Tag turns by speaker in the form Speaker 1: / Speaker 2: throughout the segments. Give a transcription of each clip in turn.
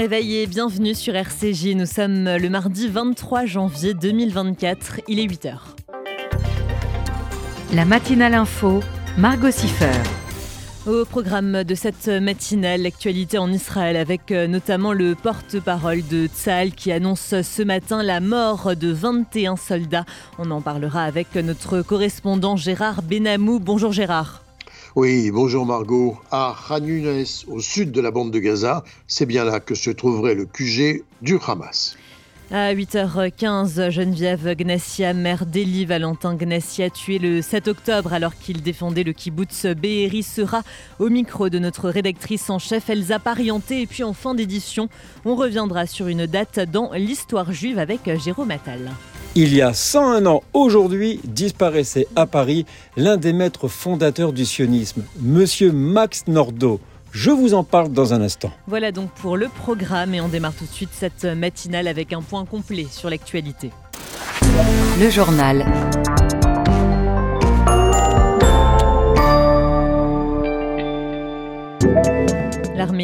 Speaker 1: réveil et bienvenue sur RCJ. Nous sommes le mardi 23 janvier 2024, il est 8h.
Speaker 2: La matinale info, Margot Siffer.
Speaker 1: Au programme de cette matinale, l'actualité en Israël avec euh, notamment le porte-parole de Tzal qui annonce ce matin la mort de 21 soldats. On en parlera avec notre correspondant Gérard Benamou. Bonjour Gérard.
Speaker 3: Oui, bonjour Margot. À Khan au sud de la bande de Gaza, c'est bien là que se trouverait le QG du Hamas.
Speaker 1: À 8h15, Geneviève Gnassia, mère d'Elie Valentin Gnassia, tué le 7 octobre alors qu'il défendait le kibbutz Be'eri, sera au micro de notre rédactrice en chef Elsa Parienté. Et puis en fin d'édition, on reviendra sur une date dans l'histoire juive avec Jérôme Attal.
Speaker 4: Il y a 101 ans aujourd'hui, disparaissait à Paris l'un des maîtres fondateurs du sionisme, monsieur Max Nordau. Je vous en parle dans un instant.
Speaker 1: Voilà donc pour le programme et on démarre tout de suite cette matinale avec un point complet sur l'actualité.
Speaker 2: Le journal.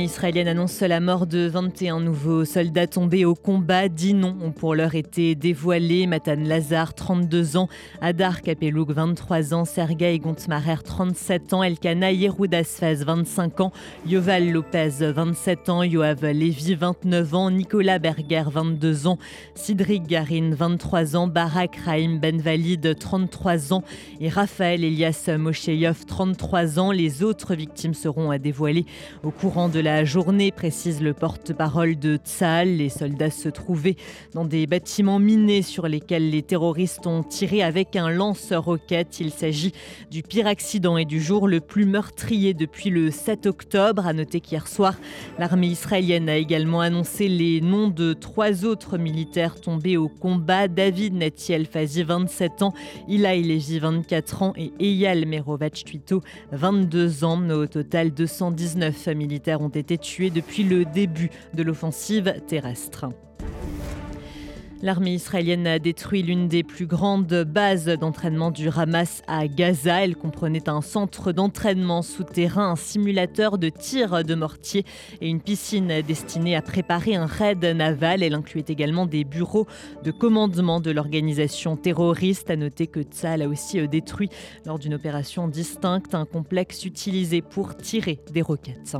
Speaker 1: Israélienne annonce la mort de 21 nouveaux soldats tombés au combat. Dix noms ont pour l'heure été dévoilés. Matan Lazar, 32 ans. Adar Kapelouk, 23 ans. Sergei Gontmarer, 37 ans. Elkana Yeroud 25 ans. Yoval Lopez, 27 ans. Yoav Lévy, 29 ans. Nicolas Berger, 22 ans. Sidrik Garin, 23 ans. Barak Raim Ben Valid, 33 ans. Et Raphaël Elias Mosheyov, 33 ans. Les autres victimes seront dévoilées au courant de la journée, précise le porte-parole de Tsahal. Les soldats se trouvaient dans des bâtiments minés sur lesquels les terroristes ont tiré avec un lance-roquette. Il s'agit du pire accident et du jour le plus meurtrier depuis le 7 octobre. À noter qu'hier soir, l'armée israélienne a également annoncé les noms de trois autres militaires tombés au combat. David Natiel Fazi, 27 ans, Ilaï Levi, 24 ans et Eyal Merovac Tuito, 22 ans. Au total, 219 militaires ont été tués depuis le début de l'offensive terrestre. L'armée israélienne a détruit l'une des plus grandes bases d'entraînement du Hamas à Gaza. Elle comprenait un centre d'entraînement souterrain, un simulateur de tir de mortier et une piscine destinée à préparer un raid naval. Elle incluait également des bureaux de commandement de l'organisation terroriste. À noter que Tzal a aussi détruit lors d'une opération distincte un complexe utilisé pour tirer des roquettes.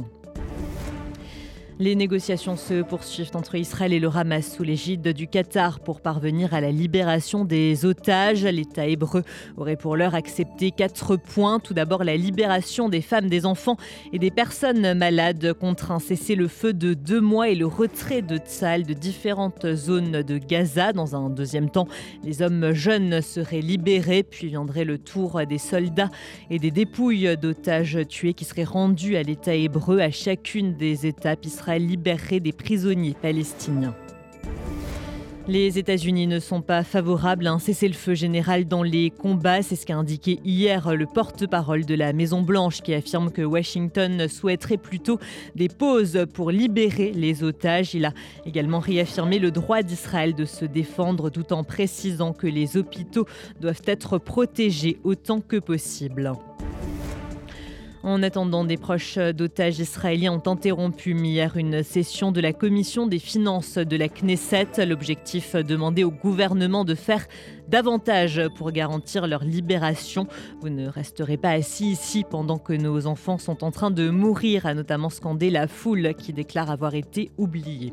Speaker 1: Les négociations se poursuivent entre Israël et le Hamas sous l'égide du Qatar pour parvenir à la libération des otages. L'État hébreu aurait pour l'heure accepté quatre points. Tout d'abord, la libération des femmes, des enfants et des personnes malades contre un cessez-le-feu de deux mois et le retrait de Tzal de différentes zones de Gaza. Dans un deuxième temps, les hommes jeunes seraient libérés, puis viendrait le tour des soldats et des dépouilles d'otages tués qui seraient rendues à l'État hébreu à chacune des étapes libérer des prisonniers palestiniens. Les États-Unis ne sont pas favorables à un cessez-le-feu général dans les combats. C'est ce qu'a indiqué hier le porte-parole de la Maison-Blanche qui affirme que Washington souhaiterait plutôt des pauses pour libérer les otages. Il a également réaffirmé le droit d'Israël de se défendre tout en précisant que les hôpitaux doivent être protégés autant que possible. En attendant, des proches d'otages israéliens ont interrompu hier une session de la commission des finances de la Knesset. L'objectif demander au gouvernement de faire davantage pour garantir leur libération. Vous ne resterez pas assis ici pendant que nos enfants sont en train de mourir, a notamment scandé la foule qui déclare avoir été oubliée.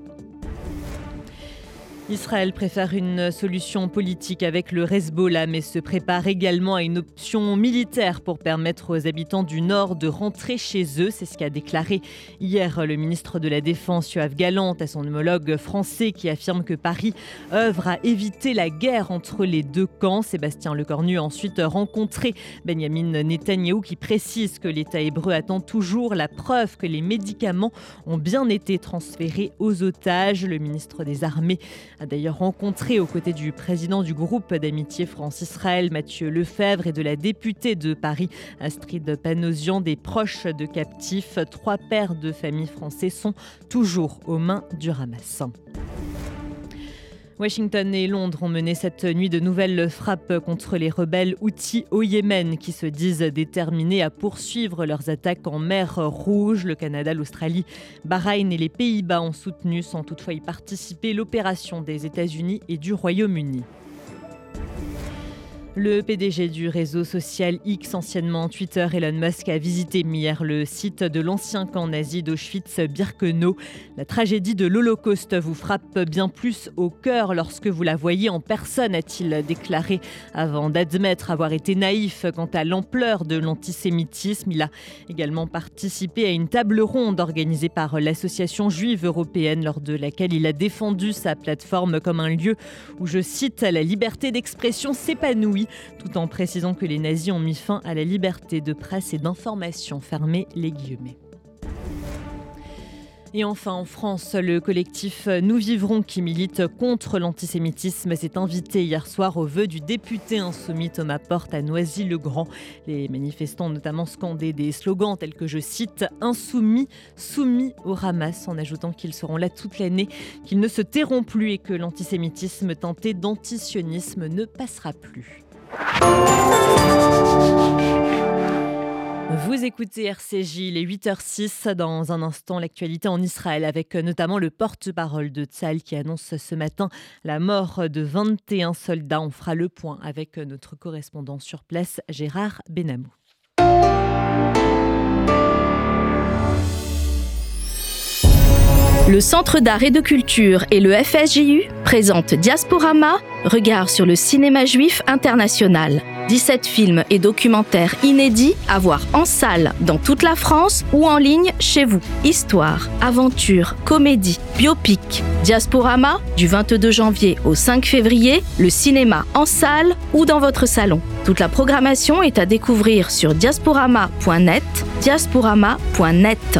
Speaker 1: Israël préfère une solution politique avec le Hezbollah, mais se prépare également à une option militaire pour permettre aux habitants du Nord de rentrer chez eux. C'est ce qu'a déclaré hier le ministre de la Défense, Yoav Galante, à son homologue français qui affirme que Paris œuvre à éviter la guerre entre les deux camps. Sébastien Lecornu a ensuite rencontré Benjamin Netanyahou qui précise que l'État hébreu attend toujours la preuve que les médicaments ont bien été transférés aux otages. Le ministre des Armées a d'ailleurs rencontré aux côtés du président du groupe d'amitié France-Israël, Mathieu Lefebvre, et de la députée de Paris, Astrid Panosian, des proches de captifs. Trois pères de familles français sont toujours aux mains du Hamas. Washington et Londres ont mené cette nuit de nouvelles frappes contre les rebelles Houthis au Yémen qui se disent déterminés à poursuivre leurs attaques en mer Rouge. Le Canada, l'Australie, Bahreïn et les Pays-Bas ont soutenu sans toutefois y participer l'opération des États-Unis et du Royaume-Uni. Le PDG du réseau social X, anciennement Twitter, Elon Musk, a visité hier le site de l'ancien camp nazi d'Auschwitz-Birkenau. La tragédie de l'Holocauste vous frappe bien plus au cœur lorsque vous la voyez en personne, a-t-il déclaré, avant d'admettre avoir été naïf quant à l'ampleur de l'antisémitisme. Il a également participé à une table ronde organisée par l'Association juive européenne, lors de laquelle il a défendu sa plateforme comme un lieu où, je cite, la liberté d'expression s'épanouit tout en précisant que les nazis ont mis fin à la liberté de presse et d'information. Fermez les guillemets. Et enfin, en France, le collectif Nous Vivrons, qui milite contre l'antisémitisme, s'est invité hier soir au vœu du député insoumis Thomas Porte à Noisy-le-Grand. Les manifestants ont notamment scandé des slogans tels que, je cite, Insoumis, soumis au Hamas, en ajoutant qu'ils seront là toute l'année, qu'ils ne se tairont plus et que l'antisémitisme teinté d'antisionisme ne passera plus. Vous écoutez RCJ, les 8h06. Dans un instant, l'actualité en Israël, avec notamment le porte-parole de Tzal qui annonce ce matin la mort de 21 soldats. On fera le point avec notre correspondant sur place, Gérard Benamou.
Speaker 5: Le Centre d'art et de culture et le FSJU présentent Diasporama, regard sur le cinéma juif international. 17 films et documentaires inédits à voir en salle dans toute la France ou en ligne chez vous. Histoire, aventure, comédie, biopic. Diasporama, du 22 janvier au 5 février, le cinéma en salle ou dans votre salon. Toute la programmation est à découvrir sur diasporama.net, diasporama.net.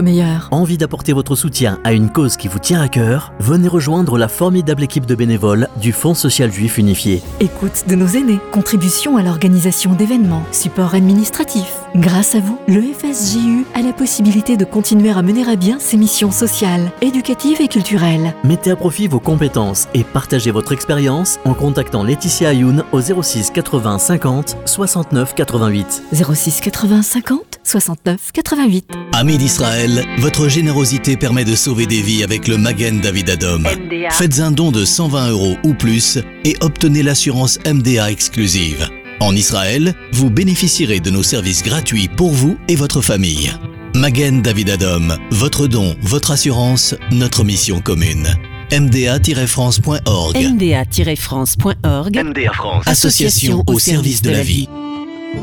Speaker 6: meilleur.
Speaker 7: Envie d'apporter votre soutien à une cause qui vous tient à cœur? Venez rejoindre la formidable équipe de bénévoles du Fonds social juif unifié.
Speaker 6: Écoute de nos aînés, contribution à l'organisation d'événements, support administratif. Grâce à vous, le FSJU a la possibilité de continuer à mener à bien ses missions sociales, éducatives et culturelles.
Speaker 7: Mettez à profit vos compétences et partagez votre expérience en contactant Laetitia Ayoun au 06 80 50 69 88.
Speaker 6: 06 80 50 69 88.
Speaker 8: Amis d'Israël, votre générosité permet de sauver des vies avec le Magen David Adom. Faites un don de 120 euros ou plus et obtenez l'assurance MDA exclusive. En Israël, vous bénéficierez de nos services gratuits pour vous et votre famille. Magen David Adom, votre don, votre assurance, notre mission commune. mda-france.org
Speaker 6: mda-france.org
Speaker 8: MDA France, association au service de la vie.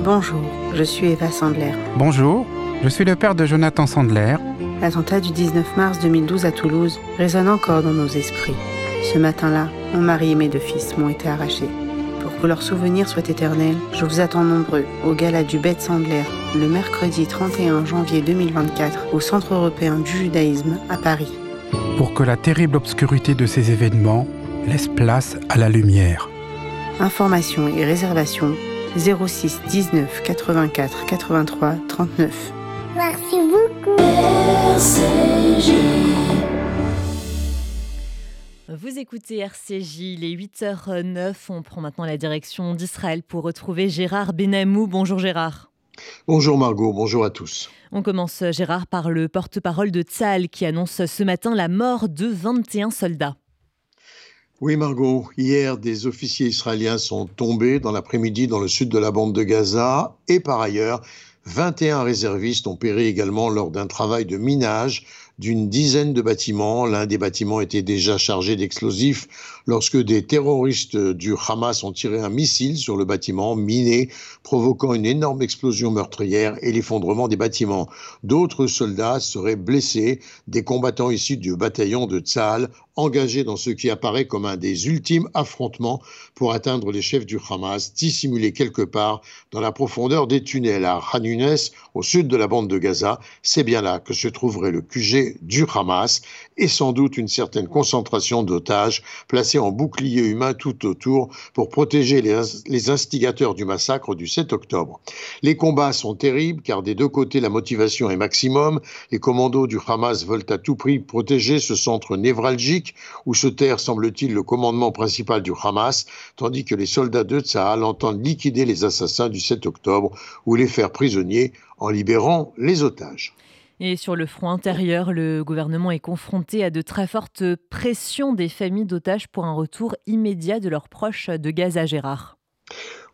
Speaker 9: Bonjour, je suis Eva Sandler.
Speaker 10: Bonjour, je suis le père de Jonathan Sandler.
Speaker 9: L'attentat du 19 mars 2012 à Toulouse résonne encore dans nos esprits. Ce matin-là, mon mari et mes deux fils m'ont été arrachés. Pour que leur souvenir soit éternel, je vous attends nombreux au gala du Bête Sandler le mercredi 31 janvier 2024 au Centre européen du judaïsme à Paris.
Speaker 10: Pour que la terrible obscurité de ces événements laisse place à la lumière.
Speaker 9: Informations et réservations 06 19 84 83 39.
Speaker 11: Merci beaucoup.
Speaker 1: Vous écoutez RCJ, il est 8h09. On prend maintenant la direction d'Israël pour retrouver Gérard Benamou. Bonjour Gérard.
Speaker 3: Bonjour Margot, bonjour à tous.
Speaker 1: On commence Gérard par le porte-parole de Tzal qui annonce ce matin la mort de 21 soldats.
Speaker 3: Oui Margot, hier des officiers israéliens sont tombés dans l'après-midi dans le sud de la bande de Gaza et par ailleurs 21 réservistes ont péri également lors d'un travail de minage d'une dizaine de bâtiments. L'un des bâtiments était déjà chargé d'explosifs lorsque des terroristes du Hamas ont tiré un missile sur le bâtiment, miné, provoquant une énorme explosion meurtrière et l'effondrement des bâtiments. D'autres soldats seraient blessés, des combattants issus du bataillon de Tzahal engagés dans ce qui apparaît comme un des ultimes affrontements pour atteindre les chefs du Hamas, dissimulés quelque part dans la profondeur des tunnels à Khan au sud de la bande de Gaza. C'est bien là que se trouverait le QG du Hamas et sans doute une certaine concentration d'otages placés en bouclier humain tout autour pour protéger les, les instigateurs du massacre du 7 octobre. Les combats sont terribles car des deux côtés la motivation est maximum. Les commandos du Hamas veulent à tout prix protéger ce centre névralgique où se terre, semble-t-il, le commandement principal du Hamas, tandis que les soldats de Tsahal entendent liquider les assassins du 7 octobre ou les faire prisonniers en libérant les otages.
Speaker 1: Et sur le front intérieur, le gouvernement est confronté à de très fortes pressions des familles d'otages pour un retour immédiat de leurs proches de Gaza, Gérard.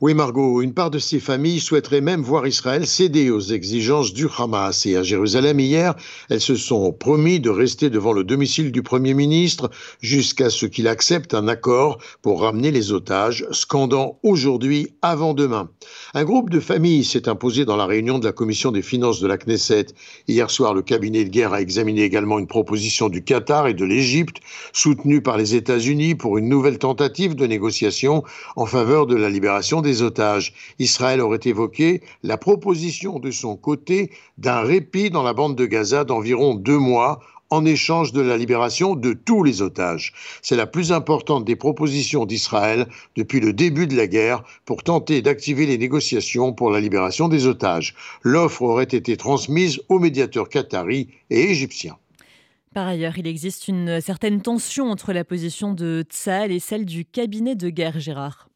Speaker 3: Oui, Margot, une part de ces familles souhaiterait même voir Israël céder aux exigences du Hamas. Et à Jérusalem, hier, elles se sont promis de rester devant le domicile du Premier ministre jusqu'à ce qu'il accepte un accord pour ramener les otages, scandant aujourd'hui avant demain. Un groupe de familles s'est imposé dans la réunion de la Commission des finances de la Knesset. Hier soir, le cabinet de guerre a examiné également une proposition du Qatar et de l'Égypte, soutenue par les États-Unis pour une nouvelle tentative de négociation en faveur de la libération des otages. Israël aurait évoqué la proposition de son côté d'un répit dans la bande de Gaza d'environ deux mois en échange de la libération de tous les otages. C'est la plus importante des propositions d'Israël depuis le début de la guerre pour tenter d'activer les négociations pour la libération des otages. L'offre aurait été transmise aux médiateurs qataris et égyptiens.
Speaker 1: Par ailleurs, il existe une certaine tension entre la position de Tsahal et celle du cabinet de guerre, Gérard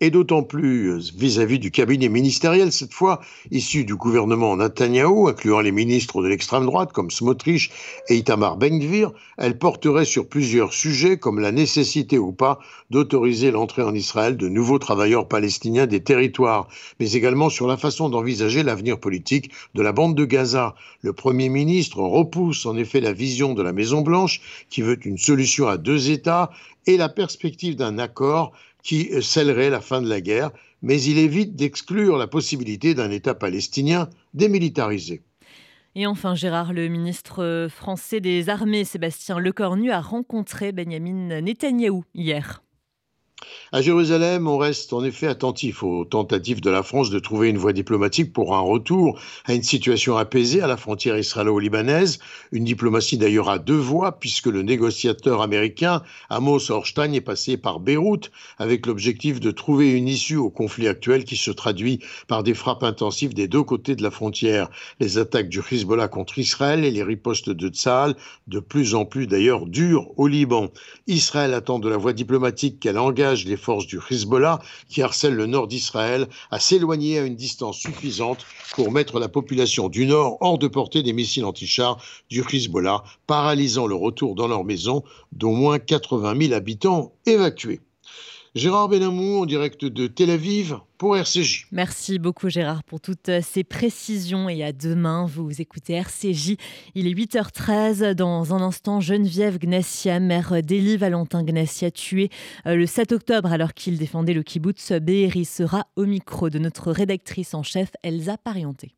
Speaker 3: et d'autant plus vis-à-vis du cabinet ministériel, cette fois issu du gouvernement Netanyahou, incluant les ministres de l'extrême droite comme Smotrich et Itamar Ben-Gvir, elle porterait sur plusieurs sujets comme la nécessité ou pas d'autoriser l'entrée en Israël de nouveaux travailleurs palestiniens des territoires, mais également sur la façon d'envisager l'avenir politique de la bande de Gaza. Le Premier ministre repousse en effet la vision de la Maison-Blanche qui veut une solution à deux États et la perspective d'un accord qui scellerait la fin de la guerre, mais il évite d'exclure la possibilité d'un État palestinien démilitarisé.
Speaker 1: Et enfin, Gérard, le ministre français des Armées, Sébastien Lecornu, a rencontré Benjamin Netanyahou hier.
Speaker 3: À Jérusalem, on reste en effet attentif aux tentatives de la France de trouver une voie diplomatique pour un retour à une situation apaisée à la frontière israélo-libanaise, une diplomatie d'ailleurs à deux voies puisque le négociateur américain Amos Horstein est passé par Beyrouth avec l'objectif de trouver une issue au conflit actuel qui se traduit par des frappes intensives des deux côtés de la frontière, les attaques du Hezbollah contre Israël et les ripostes de Tsahal, de plus en plus d'ailleurs dures au Liban. Israël attend de la voie diplomatique qu'elle engage les forces du Hezbollah qui harcèlent le nord d'Israël à s'éloigner à une distance suffisante pour mettre la population du nord hors de portée des missiles antichars du Hezbollah, paralysant le retour dans leur maison d'au moins 80 000 habitants évacués. Gérard Benamou en direct de Tel Aviv pour RCJ.
Speaker 1: Merci beaucoup Gérard pour toutes ces précisions et à demain. Vous écoutez RCJ. Il est 8h13. Dans un instant, Geneviève Gnassia, mère d'Élie Valentin Gnassia, tué euh, le 7 octobre alors qu'il défendait le kibbutz Be'eri, sera au micro de notre rédactrice en chef Elsa Parienté.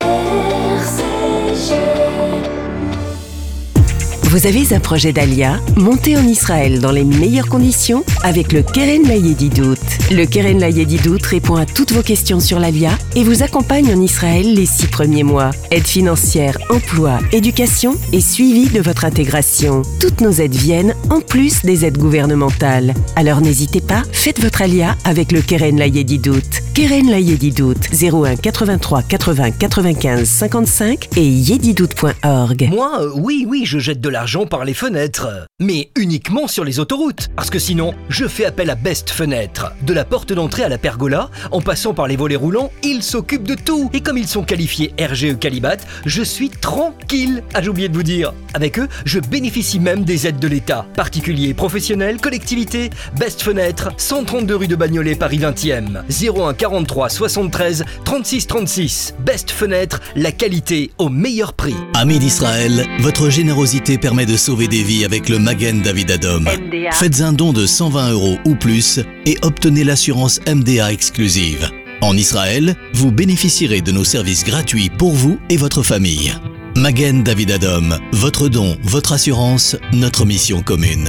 Speaker 12: RCJ. Vous avez un projet d'Alia? Montez en Israël dans les meilleures conditions avec le Keren Layedidout. Le Keren Layedidout répond à toutes vos questions sur l'Alia et vous accompagne en Israël les six premiers mois. Aide financière, emploi, éducation et suivi de votre intégration. Toutes nos aides viennent en plus des aides gouvernementales. Alors n'hésitez pas, faites votre Alia avec le Keren Layedidout. Keren Layedidout 01 83 80 95 55 et yedidout.org.
Speaker 13: Moi, euh, oui, oui, je jette de la par les fenêtres. Mais uniquement sur les autoroutes. Parce que sinon, je fais appel à Best Fenêtre. De la porte d'entrée à la pergola, en passant par les volets roulants, ils s'occupent de tout. Et comme ils sont qualifiés RGE Calibat, je suis tranquille. Ah, j'ai oublié de vous dire. Avec eux, je bénéficie même des aides de l'État. Particuliers, professionnels, collectivités. Best Fenêtre, 132 rue de Bagnolet, Paris 20e. 01 43 73 36 36. Best Fenêtre, la qualité au meilleur prix.
Speaker 8: Amis d'Israël, votre générosité permet de sauver des vies avec le Magen David Adom. Faites un don de 120 euros ou plus et obtenez l'assurance MDA exclusive. En Israël, vous bénéficierez de nos services gratuits pour vous et votre famille. Magen David Adom, votre don, votre assurance, notre mission commune.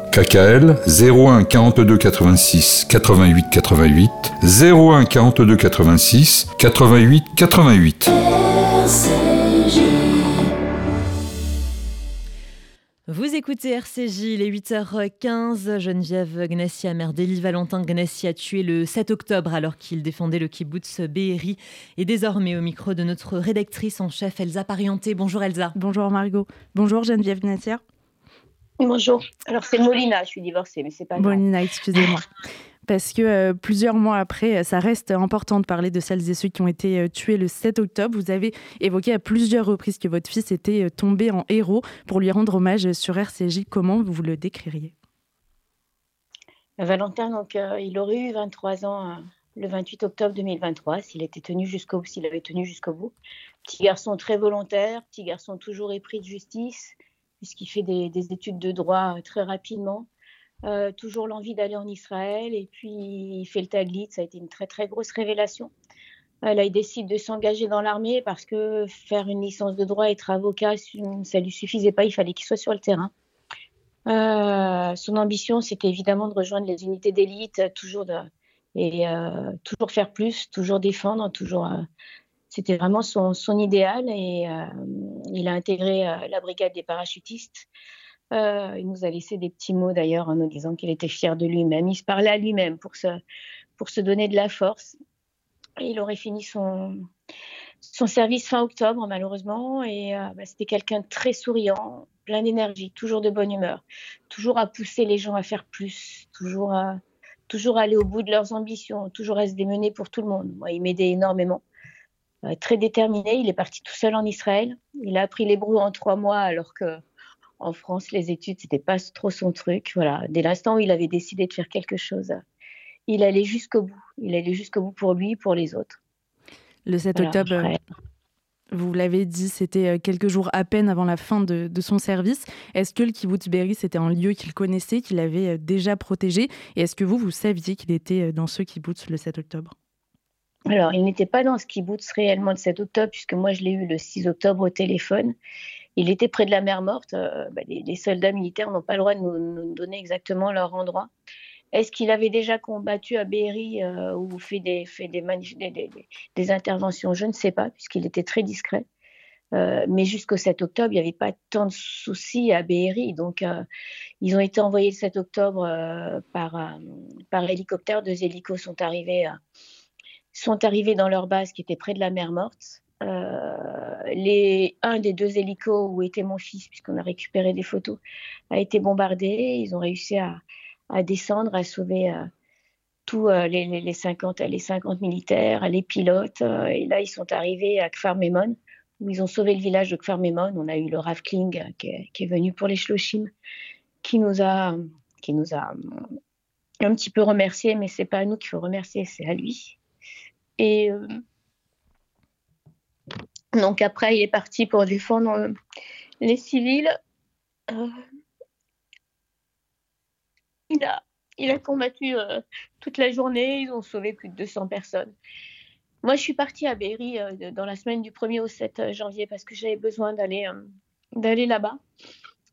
Speaker 14: KKL 01 42 86 88 88 01 42 86 88 88.
Speaker 1: Vous écoutez RCJ, il est 8h15. Geneviève Gnassia, mère d'Élie Valentin Gnassia, tué le 7 octobre alors qu'il défendait le kibbutz Be'eri, est désormais au micro de notre rédactrice en chef Elsa Parienté. Bonjour Elsa.
Speaker 15: Bonjour Margot. Bonjour Geneviève Gnassia.
Speaker 16: Bonjour. Alors c'est Molina, je suis divorcée, mais c'est pas.
Speaker 15: Molina, excusez-moi. Parce que euh, plusieurs mois après, ça reste important de parler de celles et ceux qui ont été euh, tués le 7 octobre. Vous avez évoqué à plusieurs reprises que votre fils était euh, tombé en héros pour lui rendre hommage sur RCJ. Comment vous le décririez?
Speaker 16: Valentin, donc, il aurait eu 23 ans le 28 octobre 2023 s'il était tenu jusqu'au s'il avait tenu jusqu'au bout. Petit garçon très volontaire, petit garçon toujours épris de justice, puisqu'il fait des, des, études de droit très rapidement. Euh, toujours l'envie d'aller en Israël et puis il fait le Taglit, ça a été une très très grosse révélation. Euh, là, il décide de s'engager dans l'armée parce que faire une licence de droit, être avocat, ça lui suffisait pas, il fallait qu'il soit sur le terrain. Euh, son ambition, c'était évidemment de rejoindre les unités d'élite, toujours et toujours faire plus, toujours défendre, toujours. C'était vraiment son, idéal et il a intégré la brigade des parachutistes. Euh, il nous a laissé des petits mots d'ailleurs en nous disant qu'il était fier de lui-même. Il se parlait à lui-même pour se, donner de la force. Il aurait fini son, service fin octobre, malheureusement. Et euh, bah, c'était quelqu'un de très souriant, plein d'énergie, toujours de bonne humeur, toujours à pousser les gens à faire plus, toujours à, toujours aller au bout de leurs ambitions, toujours à se démener pour tout le monde. Moi, il m'aidait énormément. Euh, très déterminé, il est parti tout seul en Israël. Il a appris l'hébreu en trois mois alors que en France, les études, c'était pas trop son truc. Voilà, dès l'instant où il avait décidé de faire quelque chose, il allait jusqu'au bout. Il allait jusqu'au bout pour lui, pour les autres.
Speaker 15: Le 7 octobre, vous l'avez dit, c'était euh, quelques jours à peine avant la fin de, son service. Est-ce que le kibbutz Berry, c'était un lieu qu'il connaissait, qu'il avait euh, déjà protégé? Et est-ce que vous, vous saviez qu'il était euh, dans ce kibbutz le 7 octobre?
Speaker 16: Alors, il n'était pas dans ce kibbutz réellement le 7 octobre, puisque moi, je l'ai eu le 6 octobre au téléphone. Il était près de la mer morte. Euh, bah, les, soldats militaires n'ont pas le droit de nous, donner exactement leur endroit. Est-ce qu'il avait déjà combattu à Berry euh, ou fait, des, interventions? Je ne sais pas, puisqu'il était très discret. Euh, mais jusqu'au 7 octobre, il n'y avait pas tant de soucis à Berry. Donc, ils ont été envoyés le 7 octobre par, par hélicoptère. Deux hélicos sont arrivés, sont arrivés dans leur base qui était près de la mer Morte. Euh, les, un des deux hélicos où était mon fils, puisqu'on a récupéré des photos, a été bombardé. Ils ont réussi à, descendre, à sauver euh, tous euh, les, les, 50, les 50 militaires, les pilotes. et là, ils sont arrivés à Kfar Memon, où ils ont sauvé le village de Kfar Memon. On a eu le Rav Kling qui, est, venu pour les Shloshim, qui nous a, qui nous a un petit peu remercié, mais c'est pas à nous qu'il faut remercier, c'est à lui. Et donc après, il est parti pour défendre euh, les civils. Euh, il, a, combattu euh, toute la journée, ils ont sauvé plus de 200 personnes. Moi, je suis partie à Berry dans la semaine du 1er au 7 janvier parce que j'avais besoin d'aller d'aller là-bas.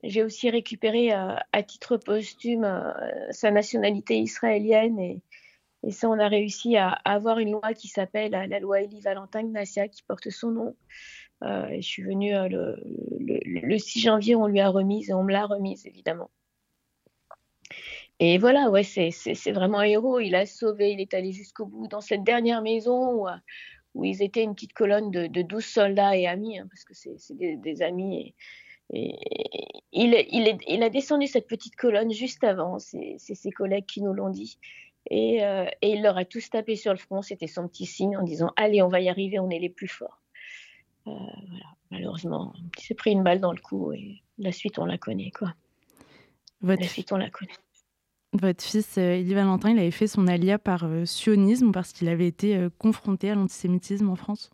Speaker 16: J'ai aussi récupéré à titre posthume sa nationalité israélienne et, et ça, on a réussi à, avoir une loi qui s'appelle la loi Elie Valentin Gnassia, qui porte son nom. Euh, je suis venue euh, le, 6 janvier, on lui a remise et on me l'a remise, évidemment. Et voilà, ouais, c'est vraiment un héros. Il a sauvé, il est allé jusqu'au bout dans cette dernière maison où, où ils étaient une petite colonne de, de 12 soldats et amis, hein, parce que c'est des, amis. Et, il, a descendu cette petite colonne juste avant, c'est ses collègues qui nous l'ont dit. Et, euh, et, il leur a tous tapé sur le front, c'était son petit signe en disant Allez, on va y arriver, on est les plus forts. Euh, voilà. Malheureusement, il s'est pris une balle dans le cou et la suite, on la connaît. quoi.
Speaker 15: Votre... La suite, on la connaît. Votre fils, euh, Elie Valentin, il avait fait son alia par euh, sionisme parce qu'il avait été euh, confronté à l'antisémitisme en France?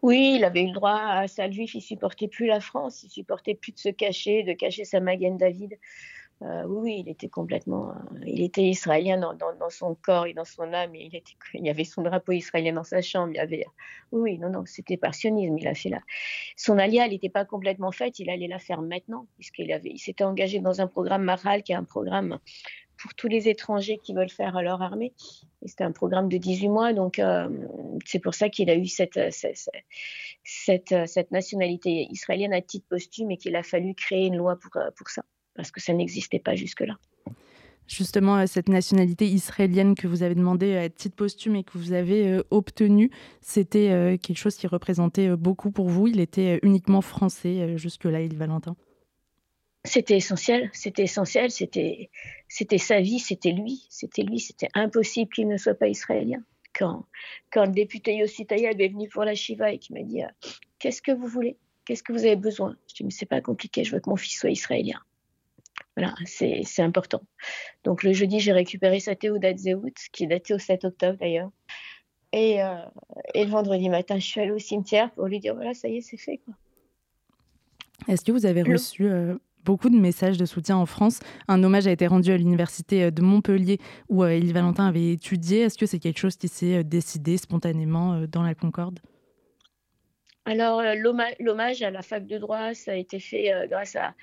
Speaker 16: Oui, il avait eu le droit à sa juif, il supportait plus la France, il supportait plus de se cacher, de cacher sa Maguen David. Euh, oui, il était complètement, euh, il était israélien dans, son corps et dans son âme. il, y avait son drapeau israélien dans sa chambre. Il avait, oui, non, non, c'était par sionisme. Il a fait. Son alia, n'était pas complètement faite. Il allait la faire maintenant, puisqu'il avait, il s'était engagé dans un programme Maral, qui est un programme pour tous les étrangers qui veulent faire leur armée. C'était un programme de 18 mois, donc euh, c'est pour ça qu'il a eu cette, nationalité israélienne à titre posthume et qu'il a fallu créer une loi pour ça parce que ça n'existait pas jusque-là.
Speaker 15: Justement, euh, cette nationalité israélienne que vous avez demandé à titre posthume et que vous avez euh, obtenue, c'était euh, quelque chose qui représentait beaucoup pour vous. Il était uniquement français jusque-là, Elie Valentin.
Speaker 16: C'était essentiel, c'était essentiel, c'était, c'était sa vie, c'était lui, c'était lui, c'était impossible qu'il ne soit pas israélien. Quand, quand le député Yossi Tayeb est venu pour la Shiva et qui m'a dit Qu'est-ce que vous voulez? Qu'est-ce que vous avez besoin? Je dis Mais c'est pas compliqué, je veux que mon fils soit israélien. Voilà, c'est important. Donc le jeudi, j'ai récupéré sa Théodat Zéout, qui est datée au 7 octobre d'ailleurs. Et, euh, et, le vendredi matin, je suis allée au cimetière pour lui dire voilà, ça y est, c'est fait.
Speaker 15: Est-ce que vous avez reçu euh, beaucoup de messages de soutien en France? Un hommage a été rendu à l'université euh, de Montpellier où Elie Valentin avait étudié. Est-ce que c'est quelque chose qui s'est décidé spontanément dans la Concorde?
Speaker 16: Alors, l'hommage à la fac de droit, ça a été fait grâce à,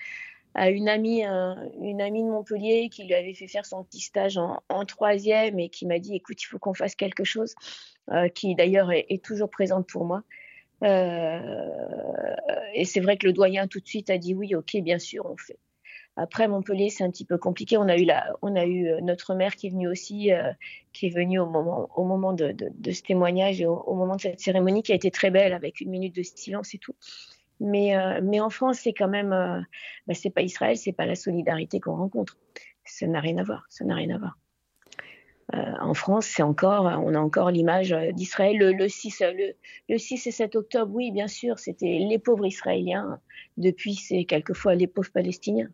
Speaker 16: à une amie, une amie de Montpellier qui lui avait fait faire son petit stage en, troisième et qui m'a dit écoute, il faut qu'on fasse quelque chose, euh, qui d'ailleurs est, toujours présente pour moi. Euh, et c'est vrai que le doyen tout de suite a dit oui, ok, bien sûr, on fait. Après Montpellier, c'est un petit peu compliqué. On a eu la, on a eu euh, notre mère qui est venue aussi, qui est venue au moment, au moment de, ce témoignage et au, moment de cette cérémonie qui a été très belle avec une minute de silence et tout. Mais, euh, mais en France, c'est quand même, euh, bah, c'est pas Israël, c'est pas la solidarité qu'on rencontre. Ça n'a rien à voir. Ça n'a rien à voir. Euh, en France, c'est encore, on a encore l'image d'Israël le, 6, le, le, 6 et 7 octobre. Oui, bien sûr, c'était les pauvres Israéliens. Depuis, c'est quelquefois les pauvres Palestiniens.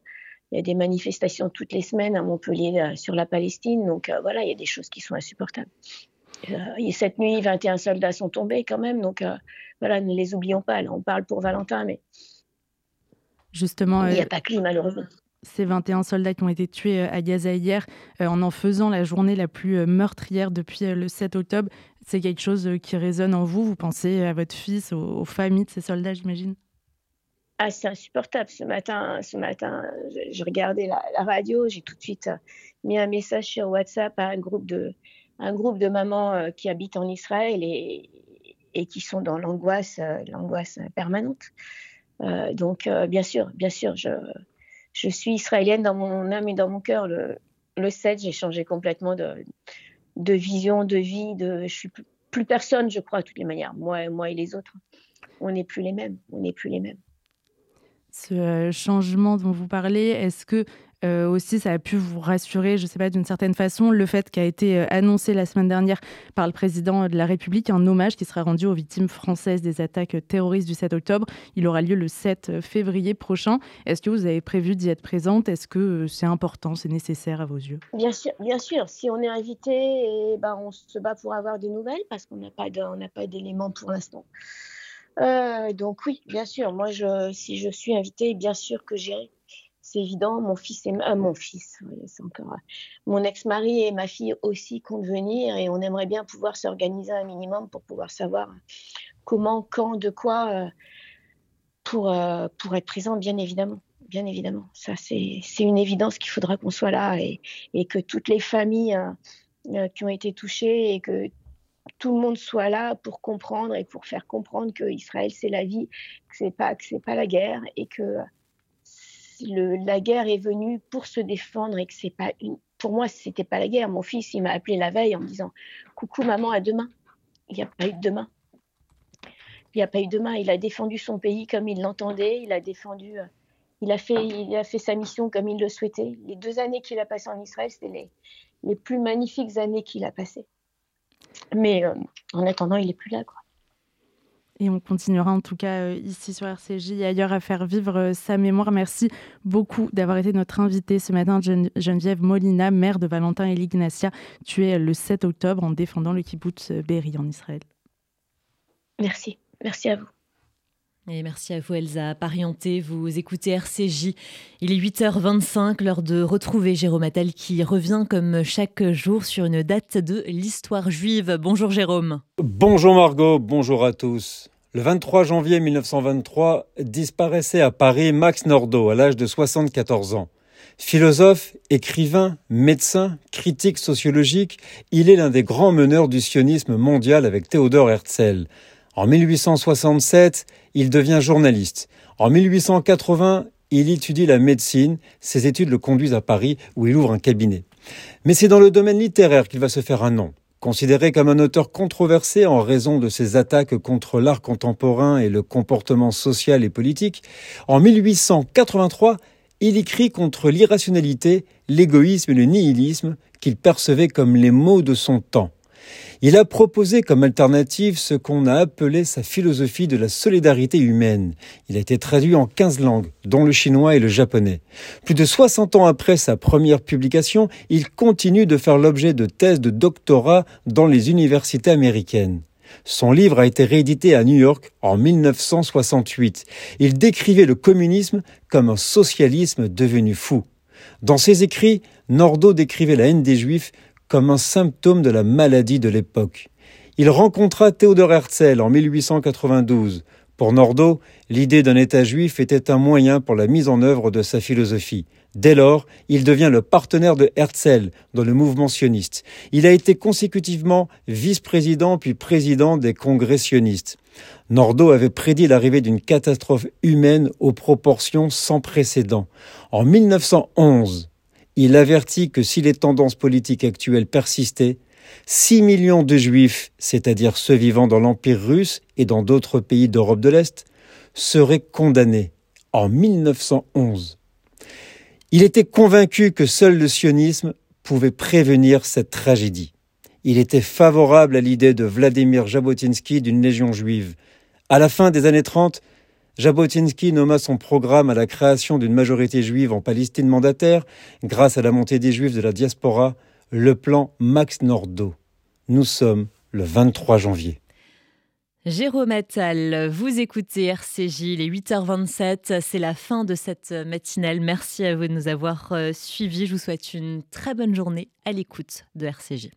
Speaker 16: Il y a des manifestations toutes les semaines à Montpellier sur la Palestine. Donc voilà, il y a des choses qui sont insupportables. Euh, cette nuit, 21 soldats sont tombés quand même, donc euh, voilà, ne les oublions pas. on parle pour Valentin, mais
Speaker 15: justement,
Speaker 16: il n'y a euh, pas que malheureusement.
Speaker 15: Ces 21 soldats qui ont été tués à Gaza hier, en en faisant la journée la plus meurtrière depuis le 7 octobre, c'est quelque chose qui résonne en vous Vous pensez à votre fils, aux, familles de ces soldats, j'imagine?
Speaker 16: Ah, c'est insupportable. Ce matin, ce matin, je, regardais la, la radio, j'ai tout de suite mis un message sur WhatsApp à un groupe de, un groupe de mamans euh, qui habitent en Israël et, qui sont dans l'angoisse, euh, l'angoisse permanente. Euh, donc, bien sûr, bien sûr, je, suis israélienne dans mon âme et dans mon cœur. Le, le 7, j'ai changé complètement de, vision, de vie. De, je suis plus, personne, je crois, de toutes les manières. Moi, moi et les autres, on n'est plus les mêmes. On n'est plus les mêmes.
Speaker 15: Ce changement dont vous parlez, est-ce que euh, aussi, ça a pu vous rassurer, je ne sais pas, d'une certaine façon, le fait qu'a été euh, annoncé la semaine dernière par le président de la République un hommage qui sera rendu aux victimes françaises des attaques terroristes du 7 octobre? Il aura lieu le 7 février prochain. Est-ce que vous avez prévu d'y être présente? Est-ce que euh, c'est important, c'est nécessaire à vos yeux?
Speaker 16: Bien sûr, bien sûr. Si on est invité, eh ben, on se bat pour avoir des nouvelles parce qu'on n'a pas d'éléments pour l'instant. Donc oui, bien sûr. Moi, si je suis invitée, bien sûr que j'irai c'est évident. Mon fils et euh, mon c'est encore mon ex-mari et ma fille aussi comptent venir et on aimerait bien pouvoir s'organiser un minimum pour pouvoir savoir comment, quand, de quoi euh, pour euh, pour être présent, bien évidemment. Bien évidemment, ça c'est une évidence qu'il faudra qu'on soit là et, que toutes les familles qui ont été touchées et que tout le monde soit là pour comprendre et pour faire comprendre que Israël c'est la vie, que c'est pas que c'est pas la guerre et que la guerre est venue pour se défendre et que c'est pas une. Pour moi, c'était pas la guerre. Mon fils, il m'a appelé la veille en me disant Coucou maman, à demain. il n'y a pas eu de demain. Il n'y a pas eu de demain. Il a défendu son pays comme il l'entendait. Il a défendu. Il a, fait, il a fait sa mission comme il le souhaitait. Les deux années qu'il a passées en Israël, c'était les, les plus magnifiques années qu'il a passées. Mais euh, en attendant, il n'est plus là. Quoi.
Speaker 15: Et on continuera en tout cas euh, ici sur RCJ et ailleurs à faire vivre euh, sa mémoire. Merci beaucoup d'avoir été notre invité ce matin, Geneviève Molina, mère de Valentin et Lignacia, tuée le 7 octobre en défendant le kibbutz Berry en Israël.
Speaker 16: Merci, merci à vous.
Speaker 1: Merci à vous Elsa Parienté, vous écoutez RCJ. Il est 8h25, l'heure de retrouver Jérôme Attal qui revient comme chaque jour sur une date de l'histoire juive. Bonjour Jérôme.
Speaker 4: Bonjour Margot, bonjour à tous. Le 23 janvier 1923 disparaissait à Paris Max Nordau à l'âge de 74 ans. Philosophe, écrivain, médecin, critique sociologique, il est l'un des grands meneurs du sionisme mondial avec Théodore Herzl. En 1867, il devient journaliste. En 1880, il étudie la médecine. Ses études le conduisent à Paris où il ouvre un cabinet. Mais c'est dans le domaine littéraire qu'il va se faire un nom. Considéré comme un auteur controversé en raison de ses attaques contre l'art contemporain et le comportement social et politique, en 1883, il écrit contre l'irrationalité, l'égoïsme et le nihilisme qu'il percevait comme les maux de son temps. Il a proposé comme alternative ce qu'on a appelé sa philosophie de la solidarité humaine. Il a été traduit en 15 langues, dont le chinois et le japonais. Plus de 60 ans après sa première publication, il continue de faire l'objet de thèses de doctorat dans les universités américaines. Son livre a été réédité à New York en 1968. Il décrivait le communisme comme un socialisme devenu fou. Dans ses écrits, Nordau décrivait la haine des juifs comme un symptôme de la maladie de l'époque. Il rencontra Théodore Herzl en 1892. Pour Nordau, l'idée d'un État juif était un moyen pour la mise en œuvre de sa philosophie. Dès lors, il devient le partenaire de Herzl dans le mouvement sioniste. Il a été consécutivement vice-président puis président des congrès sionistes. Nordau avait prédit l'arrivée d'une catastrophe humaine aux proportions sans précédent. En 1911, il avertit que si les tendances politiques actuelles persistaient, 6 millions de juifs, c'est-à-dire ceux vivant dans l'Empire russe et dans d'autres pays d'Europe de l'Est, seraient condamnés en 1911. Il était convaincu que seul le sionisme pouvait prévenir cette tragédie. Il était favorable à l'idée de Vladimir Jabotinsky d'une légion juive. À la fin des années 30, Jabotinsky nomma son programme à la création d'une majorité juive en Palestine mandataire grâce à la montée des juifs de la diaspora, le plan Max Nordau. Nous sommes le 23 janvier.
Speaker 1: Jérôme Attal, vous écoutez RCJ, il est 8h27, c'est la fin de cette matinale. Merci à vous de nous avoir euh, suivis. Je vous souhaite une très bonne journée à l'écoute de RCJ.